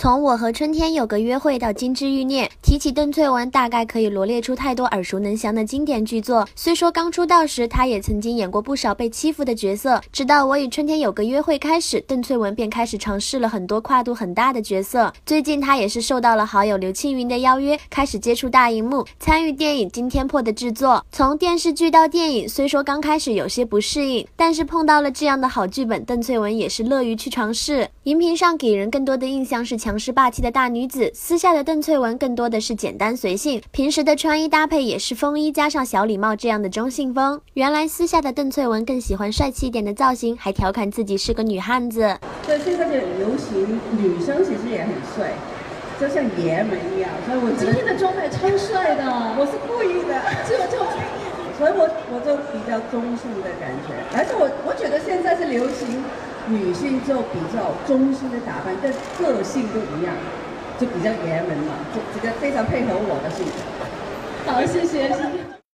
从我和春天有个约会到金枝欲孽，提起邓萃雯，大概可以罗列出太多耳熟能详的经典剧作。虽说刚出道时，她也曾经演过不少被欺负的角色，直到我与春天有个约会开始，邓萃雯便开始尝试了很多跨度很大的角色。最近，她也是受到了好友刘青云的邀约，开始接触大荧幕，参与电影《惊天破》的制作。从电视剧到电影，虽说刚开始有些不适应，但是碰到了这样的好剧本，邓萃雯也是乐于去尝试。荧屏上给人更多的印象是强。强势霸气的大女子，私下的邓萃雯更多的是简单随性，平时的穿衣搭配也是风衣加上小礼帽这样的中性风。原来私下的邓萃雯更喜欢帅气一点的造型，还调侃自己是个女汉子。所以现在就流行女生其实也很帅，就像爷们一样。所以我今天的装扮超帅的，我是故意的，就就，所以我我就比较中性的感觉，而且我我觉得现在是流行。女性就比较中性的打扮，但个性不一样，就比较爷们嘛，就这个非常配合我的性格。好，谢谢，谢谢。